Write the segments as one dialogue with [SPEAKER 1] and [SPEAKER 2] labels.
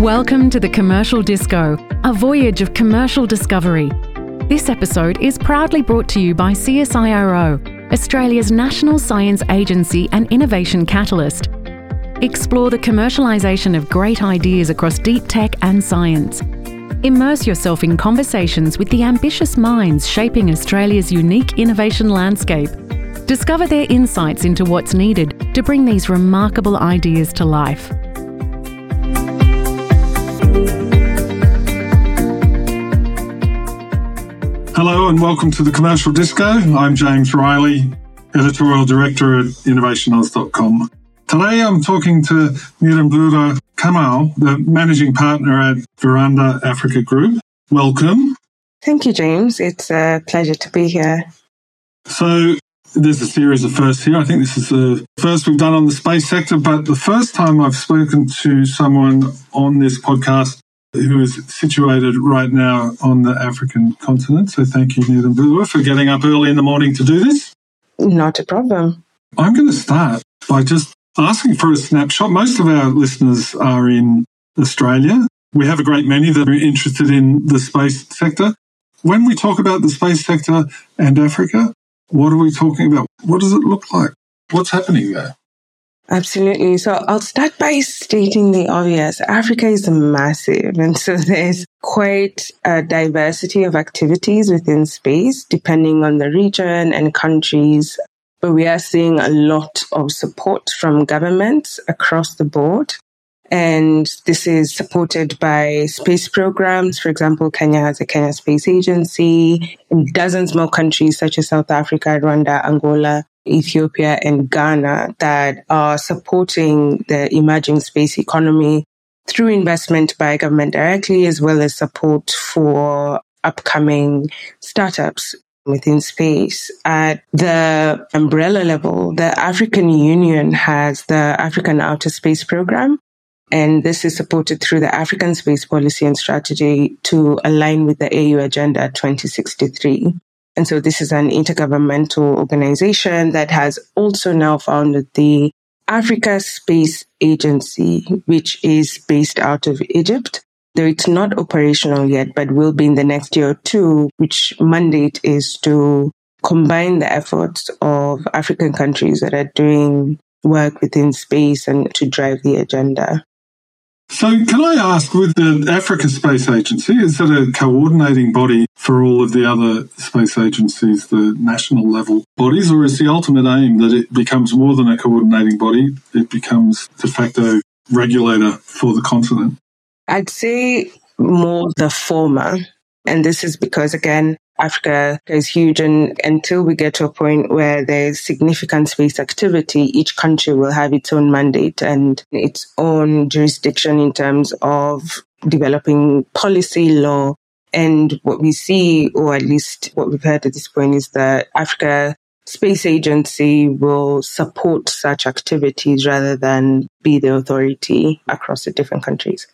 [SPEAKER 1] Welcome to the Commercial Disco, a voyage of commercial discovery. This episode is proudly brought to you by CSIRO, Australia's national science agency and innovation catalyst. Explore the commercialisation of great ideas across deep tech and science. Immerse yourself in conversations with the ambitious minds shaping Australia's unique innovation landscape. Discover their insights into what's needed to bring these remarkable ideas to life.
[SPEAKER 2] Hello and welcome to the Commercial Disco. I'm James Riley, Editorial Director at InnovationOz.com. Today I'm talking to Nyambura Kamau, the Managing Partner at Viwanda Africa Group. Welcome.
[SPEAKER 3] Thank you, James. It's a pleasure to be here.
[SPEAKER 2] So, there's a series of firsts here. I think this is the first we've done on the space sector, but the first time I've spoken to someone on this podcast who is situated right now on the African continent. So thank you, Nyambura, for getting up early in the morning to do this.
[SPEAKER 3] Not a problem.
[SPEAKER 2] I'm going to start by just asking for a snapshot. Most of our listeners are in Australia. We have a great many that are interested in the space sector. When we talk about the space sector and Africa, what are we talking about? What does it look like? What's happening there?
[SPEAKER 3] Absolutely. So I'll start by stating the obvious. Africa is massive. And so there's quite a diversity of activities within space, depending on the region and countries. But we are seeing a lot of support from governments across the board. And this is supported by space programs. For example, Kenya has a Kenya Space Agency. In dozens more countries such as South Africa, Rwanda, Angola, Ethiopia and Ghana that are supporting the emerging space economy through investment by government directly, as well as support for upcoming startups within space. At the umbrella level, the African Union has the African Outer Space Program. And this is supported through the African Space Policy and Strategy to align with the AU Agenda 2063. And so this is an intergovernmental organization that has also now founded the Africa Space Agency, which is based out of Egypt. Though it's not operational yet, but will be in the next year or two, which mandate is to combine the efforts of African countries that are doing work within space and to drive the agenda.
[SPEAKER 2] So, can I ask, with the Africa Space Agency, is it a coordinating body for all of the other space agencies, the national level bodies, or is the ultimate aim that it becomes more than a coordinating body? It becomes de facto regulator for the continent?
[SPEAKER 3] I'd say more the former. And this is because, again, Africa is huge. And until we get to a point where there's significant space activity, each country will have its own mandate and its own jurisdiction in terms of developing policy law. And what we see, or at least what we've heard at this point, is that Africa Space Agency will support such activities rather than be the authority across the different countries.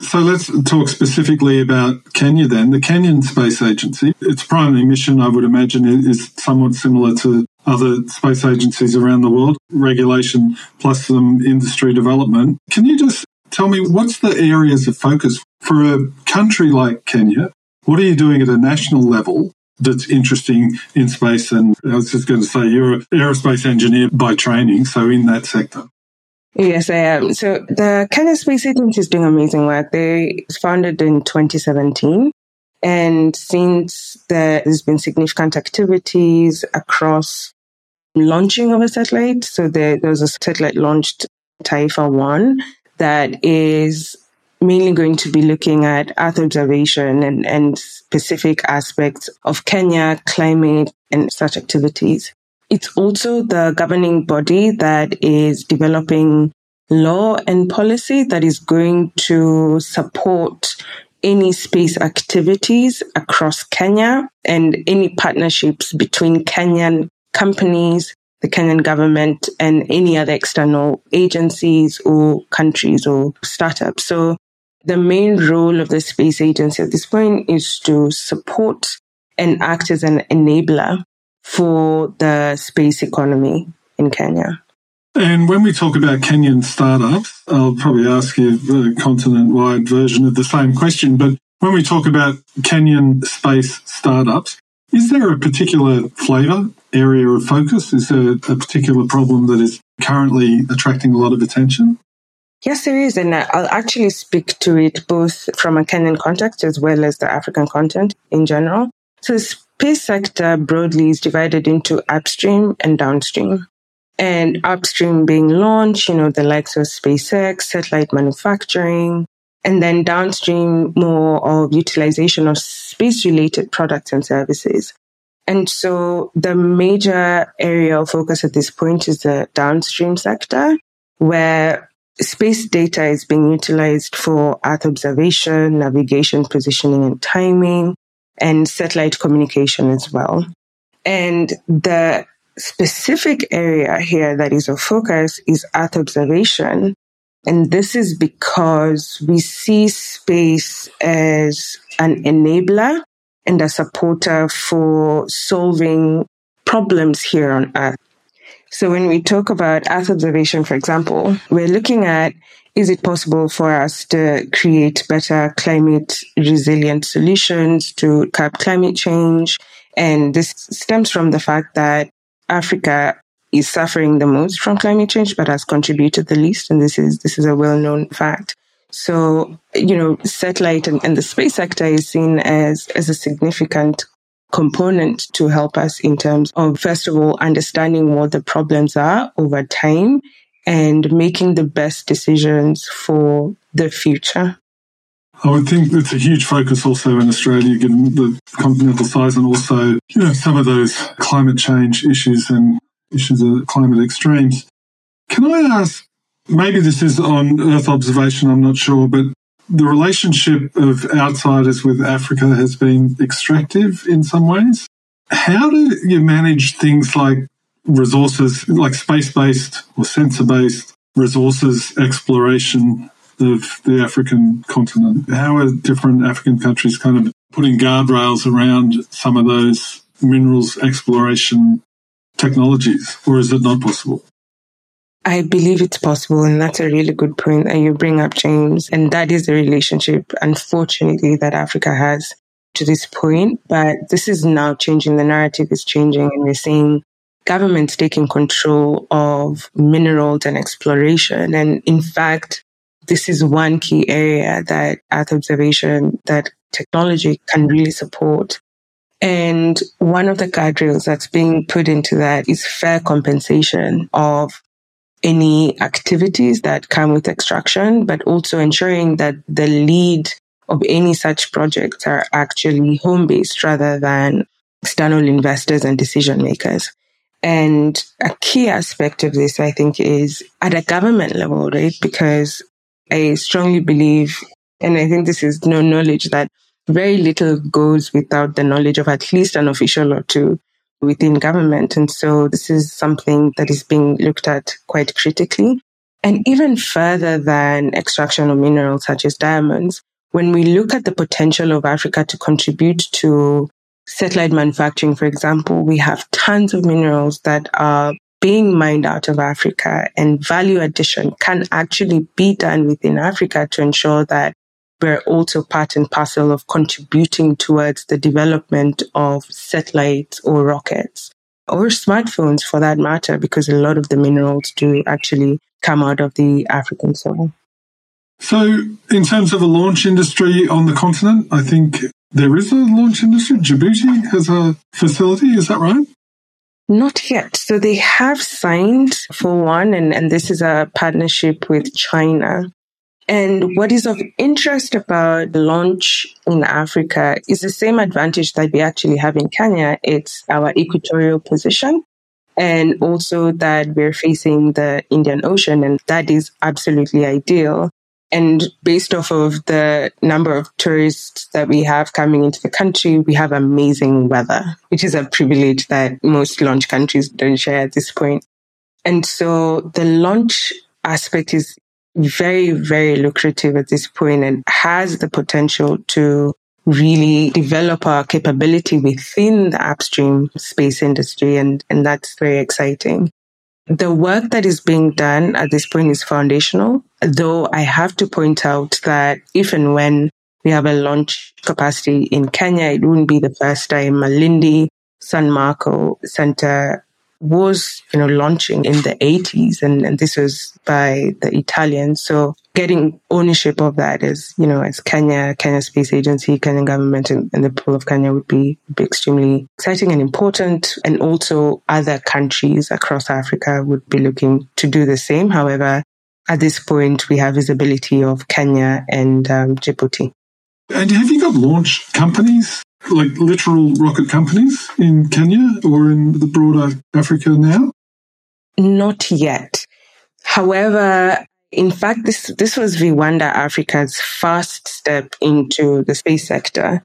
[SPEAKER 2] So let's talk specifically about Kenya then. The Kenyan Space Agency, its primary mission, I would imagine, is somewhat similar to other space agencies around the world, regulation plus some industry development. Can you just tell me what's the areas of focus for a country like Kenya? What are you doing at a national level that's interesting in space? And I was just going to say, you're an aerospace engineer by training, so in that sector.
[SPEAKER 3] Yes, I am. So the Kenya Space Agency is doing amazing work. They founded in 2017. And since there's been significant activities across launching of a satellite, so there, there was a satellite launched Taifa 1 that is mainly going to be looking at Earth observation and, and specific aspects of Kenya, climate, and such activities. It's also the governing body that is developing law and policy that is going to support any space activities across Kenya and any partnerships between Kenyan companies, the Kenyan government, and any other external agencies or countries or startups. So the main role of the space agency at this point is to support and act as an enabler for the space economy in Kenya.
[SPEAKER 2] And when we talk about Kenyan startups, I'll probably ask you a continent wide version of the same question. But when we talk about Kenyan space startups, is there a particular flavour, area of focus? Is there a particular problem that is currently attracting a lot of attention?
[SPEAKER 3] Yes, there is. And I'll actually speak to it both from a Kenyan context as well as the African content in general. So the space sector broadly is divided into upstream and downstream and upstream being launch, you know, the likes of SpaceX, satellite manufacturing, and then downstream more of utilization of space related products and services. And so the major area of focus at this point is the downstream sector where space data is being utilized for Earth observation, navigation, positioning and timing, and satellite communication as well. And the specific area here that is of focus is Earth observation. And this is because we see space as an enabler and a supporter for solving problems here on Earth. So when we talk about Earth observation, for example, we're looking at is it possible for us to create better climate resilient solutions to curb climate change? And this stems from the fact that Africa is suffering the most from climate change, but has contributed the least. And this is, this is a well known fact. So, you know, satellite and, and the space sector is seen as, as a significant component to help us in terms of, first of all, understanding what the problems are over time and making the best decisions for the future.
[SPEAKER 2] I would think it's a huge focus also in Australia, given the continental size and also, you know, some of those climate change issues and issues of climate extremes. Can I ask, maybe this is on Earth observation, I'm not sure, but the relationship of outsiders with Africa has been extractive in some ways. How do you manage things like resources, like space based or sensor based resources exploration of the African continent. How are different African countries kind of putting guardrails around some of those minerals exploration technologies, or is it not possible?
[SPEAKER 3] I believe it's possible, and that's a really good point that you bring up, James. And that is the relationship, unfortunately, that Africa has to this point. But this is now changing. The narrative is changing, and we're seeing governments taking control of minerals and exploration. And in fact, this is one key area that Earth observation, that technology can really support. And one of the guardrails that's being put into that is fair compensation of any activities that come with extraction, but also ensuring that the lead of any such projects are actually home based rather than external investors and decision makers. And a key aspect of this, I think, is at a government level, right? Because I strongly believe, and I think this is no knowledge that very little goes without the knowledge of at least an official or two within government. And so this is something that is being looked at quite critically. And even further than extraction of minerals such as diamonds, when we look at the potential of Africa to contribute to satellite manufacturing, for example, we have tons of minerals that are being mined out of Africa and value addition can actually be done within Africa to ensure that we're also part and parcel of contributing towards the development of satellites or rockets or smartphones for that matter, because a lot of the minerals do actually come out of the African soil.
[SPEAKER 2] So, in terms of a launch industry on the continent, I think there is a launch industry. Djibouti has a facility, is that right?
[SPEAKER 3] Not yet. So they have signed for one, and, and this is a partnership with China. And what is of interest about the launch in Africa is the same advantage that we actually have in Kenya. It's our equatorial position and also that we're facing the Indian Ocean. And that is absolutely ideal. And based off of the number of tourists that we have coming into the country, we have amazing weather, which is a privilege that most launch countries don't share at this point. And so the launch aspect is very, very lucrative at this point and has the potential to really develop our capability within the upstream space industry. And, and that's very exciting. The work that is being done at this point is foundational, though I have to point out that if and when we have a launch capacity in Kenya, it wouldn't be the first time Malindi, San Marco Center was, you know, launching in the 80s and, and, this was by the Italians. So getting ownership of that as, you know, as Kenya, Kenya Space Agency, Kenyan government and, and the people of Kenya would be, be extremely exciting and important. And also other countries across Africa would be looking to do the same. However, at this point, we have visibility of Kenya and um, Djibouti.
[SPEAKER 2] And have you got launch companies like literal rocket companies in Kenya or in the broader Africa now?
[SPEAKER 3] Not yet. However, in fact, this, this was Viwanda Africa's first step into the space sector.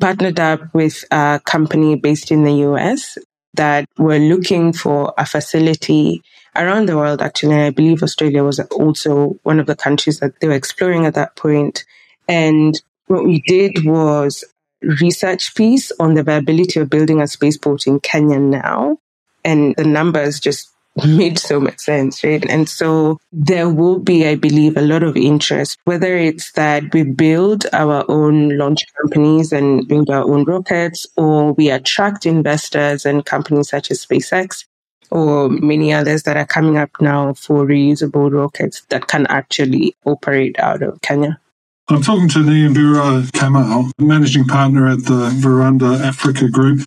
[SPEAKER 3] Partnered up with a company based in the US that were looking for a facility around the world, actually. And I believe Australia was also one of the countries that they were exploring at that point. And what we did was research piece on the viability of building a spaceport in Kenya now. And the numbers just made so much sense, right? And so there will be, I believe, a lot of interest, whether it's that we build our own launch companies and build our own rockets, or we attract investors and companies such as SpaceX or many others that are coming up now for reusable rockets that can actually operate out of Kenya.
[SPEAKER 2] I'm talking to Nyambura Kamau, managing partner at the Viwanda Africa Group.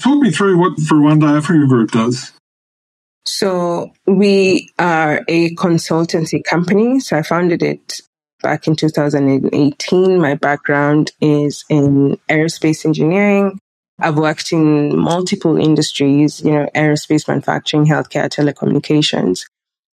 [SPEAKER 2] Talk me through what Viwanda Africa Group does.
[SPEAKER 3] So we are a consultancy company. So I founded it back in 2018. My background is in aerospace engineering. I've worked in multiple industries, you know, aerospace manufacturing, healthcare, telecommunications.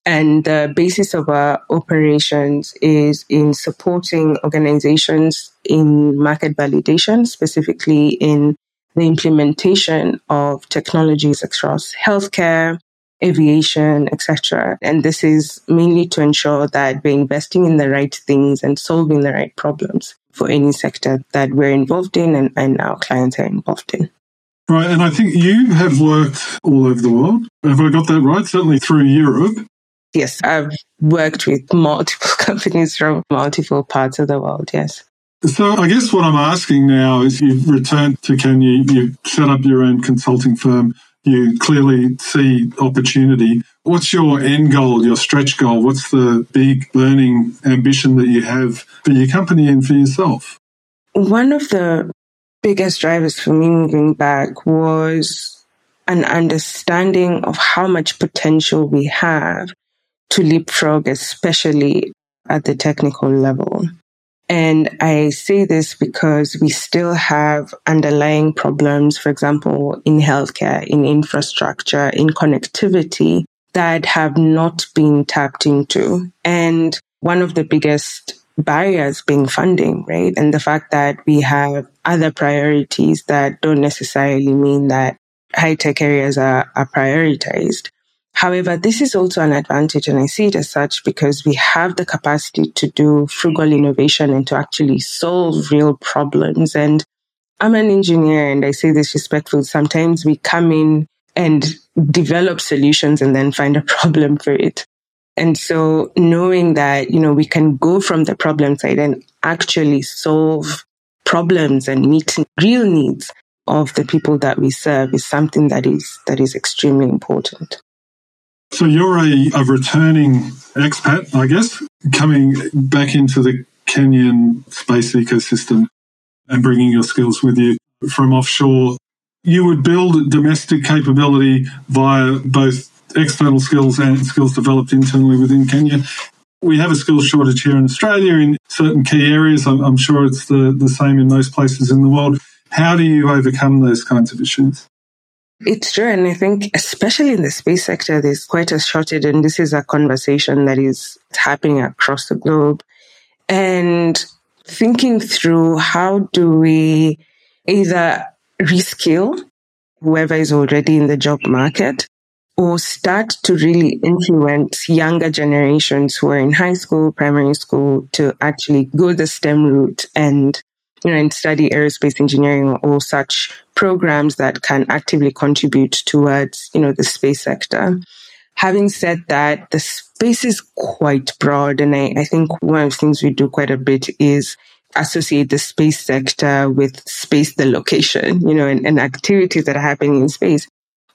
[SPEAKER 3] And the basis of our operations is in supporting organizations in market validation, specifically in the implementation of technologies across healthcare, aviation, etc. And this is mainly to ensure that we're investing in the right things and solving the right problems for any sector that we're involved in and, and our clients are involved in.
[SPEAKER 2] Right. And I think you have worked all over the world. Have I got that right? Certainly through Europe.
[SPEAKER 3] Yes, I've worked with multiple companies from multiple parts of the world. Yes.
[SPEAKER 2] So I guess what I'm asking now is you've returned to Kenya, you've set up your own consulting firm, you clearly see opportunity. What's your end goal, your stretch goal? What's the big burning ambition that you have for your company and for yourself?
[SPEAKER 3] One of the biggest drivers for me moving back was an understanding of how much potential we have to leapfrog, especially at the technical level. And I say this because we still have underlying problems, for example, in healthcare, in infrastructure, in connectivity that have not been tapped into. And one of the biggest barriers being funding, right? And the fact that we have other priorities that don't necessarily mean that high tech areas are, are prioritized. However, this is also an advantage, and I see it as such because we have the capacity to do frugal innovation and to actually solve real problems. And I'm an engineer, and I say this respectfully. Sometimes we come in and develop solutions and then find a problem for it. And so knowing that, you know, we can go from the problem side and actually solve problems and meet real needs of the people that we serve is something that is that is extremely important.
[SPEAKER 2] So you're a, a returning expat, I guess, coming back into the Kenyan space ecosystem and bringing your skills with you from offshore. You would build domestic capability via both external skills and skills developed internally within Kenya. We have a skills shortage here in Australia in certain key areas. I'm, I'm sure it's the, the same in most places in the world. How do you overcome those kinds of issues?
[SPEAKER 3] It's true. And I think, especially in the space sector, there's quite a shortage. And this is a conversation that is happening across the globe. And thinking through how do we either reskill whoever is already in the job market or start to really influence younger generations who are in high school, primary school to actually go the STEM route and you know, and study aerospace engineering or such programs that can actively contribute towards, you know, the space sector. having said that, the space is quite broad. And I, I think one of the things we do quite a bit is associate the space sector with space, the location, you know, and, and activities that are happening in space.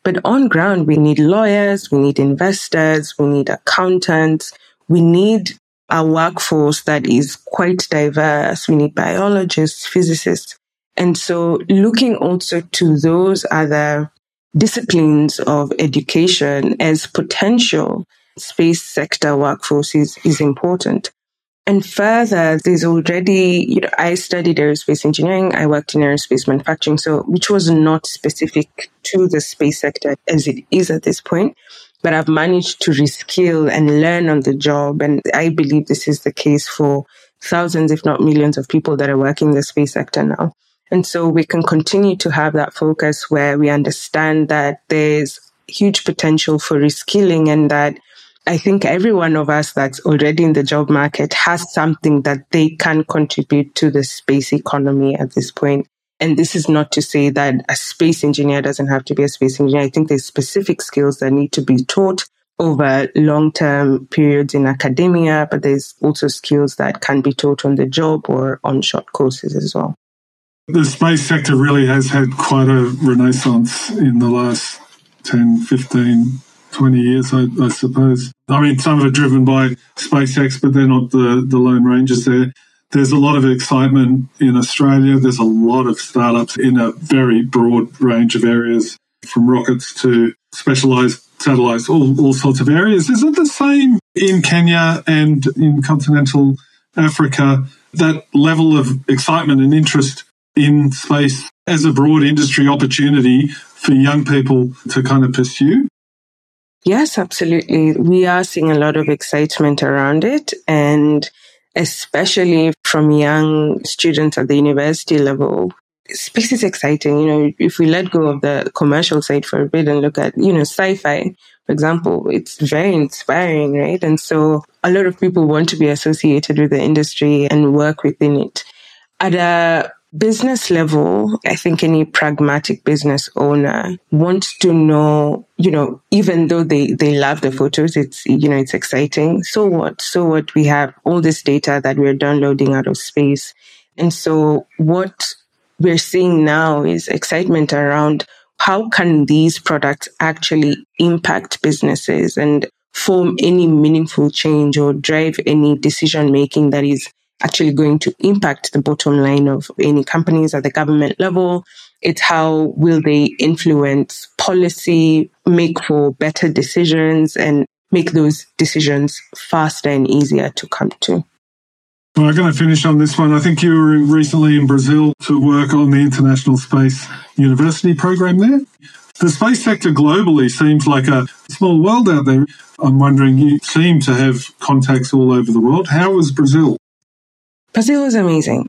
[SPEAKER 3] But on ground, we need lawyers, we need investors, we need accountants, we need a workforce that is quite diverse. We need biologists, physicists. And so looking also to those other disciplines of education as potential space sector workforce is, is important. And further, there's already, you know, I studied aerospace engineering. I worked in aerospace manufacturing. So, which was not specific to the space sector as it is at this point, but I've managed to reskill and learn on the job. And I believe this is the case for thousands, if not millions of people that are working in the space sector now. And so we can continue to have that focus where we understand that there's huge potential for reskilling and that I think every one of us that's already in the job market has something that they can contribute to the space economy at this point. And this is not to say that a space engineer doesn't have to be a space engineer. I think there's specific skills that need to be taught over long term periods in academia, but there's also skills that can be taught on the job or on short courses as well.
[SPEAKER 2] The space sector really has had quite a renaissance in the last 10, 15, 20 years, I, I, suppose. I mean, some of it driven by SpaceX, but they're not the, the lone rangers there. There's a lot of excitement in Australia. There's a lot of startups in a very broad range of areas, from rockets to specialized satellites, all, all sorts of areas. Is it the same in Kenya and in continental Africa? That level of excitement and interest in space as a broad industry opportunity for young people to kind of pursue?
[SPEAKER 3] Yes, absolutely. We are seeing a lot of excitement around it and especially from young students at the university level. Space is exciting. You know, if we let go of the commercial side for a bit and look at, you know, sci-fi, for example, it's very inspiring, right? And so a lot of people want to be associated with the industry and work within it. At a business level, I think any pragmatic business owner wants to know, you know, even though they, they love the photos, it's, you know, it's exciting. So what? So what? We have all this data that we're downloading out of space. And so what we're seeing now is excitement around how can these products actually impact businesses and form any meaningful change or drive any decision making that is actually going to impact the bottom line of any companies at the government level. It's how will they influence policy, make for better decisions and make those decisions faster and easier to come to.
[SPEAKER 2] Well, I'm going to finish on this one. I think you were recently in Brazil to work on the International Space University program there. The space sector globally seems like a small world out there. I'm wondering, you seem to have contacts all over the world. How was Brazil?
[SPEAKER 3] Brazil was amazing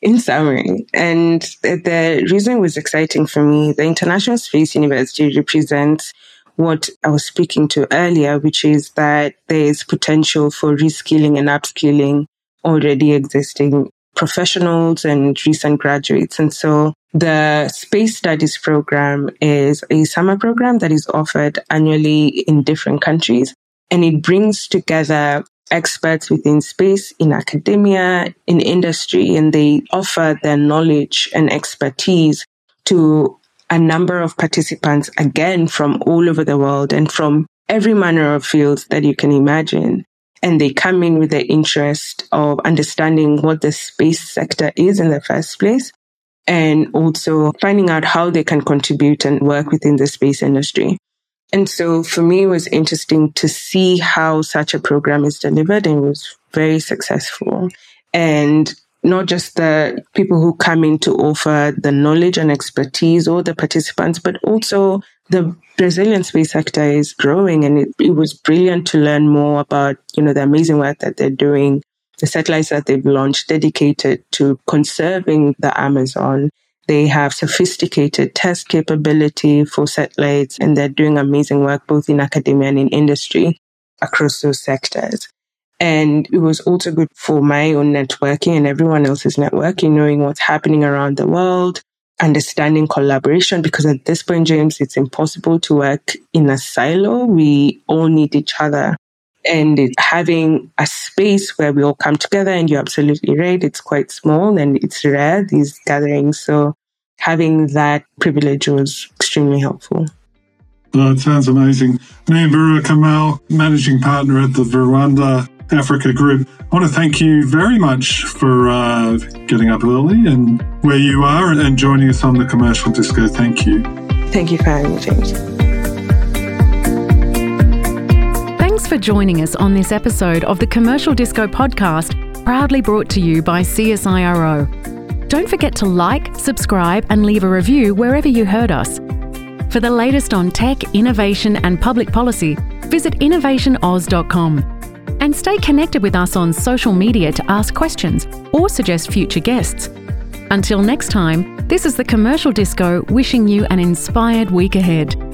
[SPEAKER 3] in summary. And the reason was exciting for me, the International Space University represents what I was speaking to earlier, which is that there's potential for reskilling and upskilling already existing professionals and recent graduates. And so the Space Studies program is a summer program that is offered annually in different countries. And it brings together experts within space, in academia, in industry, and they offer their knowledge and expertise to a number of participants, again, from all over the world and from every manner of fields that you can imagine. And they come in with the interest of understanding what the space sector is in the first place and also finding out how they can contribute and work within the space industry. And so for me, it was interesting to see how such a program is delivered and was very successful. And not just the people who come in to offer the knowledge and expertise or the participants, but also the Brazilian space sector is growing and it, it was brilliant to learn more about, you know, the amazing work that they're doing, the satellites that they've launched dedicated to conserving the Amazon they have sophisticated test capability for satellites and they're doing amazing work both in academia and in industry across those sectors. And it was also good for my own networking and everyone else's networking, knowing what's happening around the world, understanding collaboration because at this point, James, it's impossible to work in a silo. We all need each other. And having a space where we all come together, and you're absolutely right, it's quite small and it's rare, these gatherings. So having that privilege was extremely helpful.
[SPEAKER 2] Oh, it sounds amazing. Nyambura Kamau, managing partner at the Viwanda Africa Group. I want to thank you very much for uh, getting up early and where you are and joining us on the commercial disco. Thank you.
[SPEAKER 3] Thank you for having me, James.
[SPEAKER 1] For joining us on this episode of the Commercial Disco podcast, proudly brought to you by CSIRO. Don't forget to like, subscribe, and leave a review wherever you heard us. For the latest on tech, innovation, and public policy, visit innovationoz.com. And stay connected with us on social media to ask questions or suggest future guests. Until next time, this is the Commercial Disco wishing you an inspired week ahead.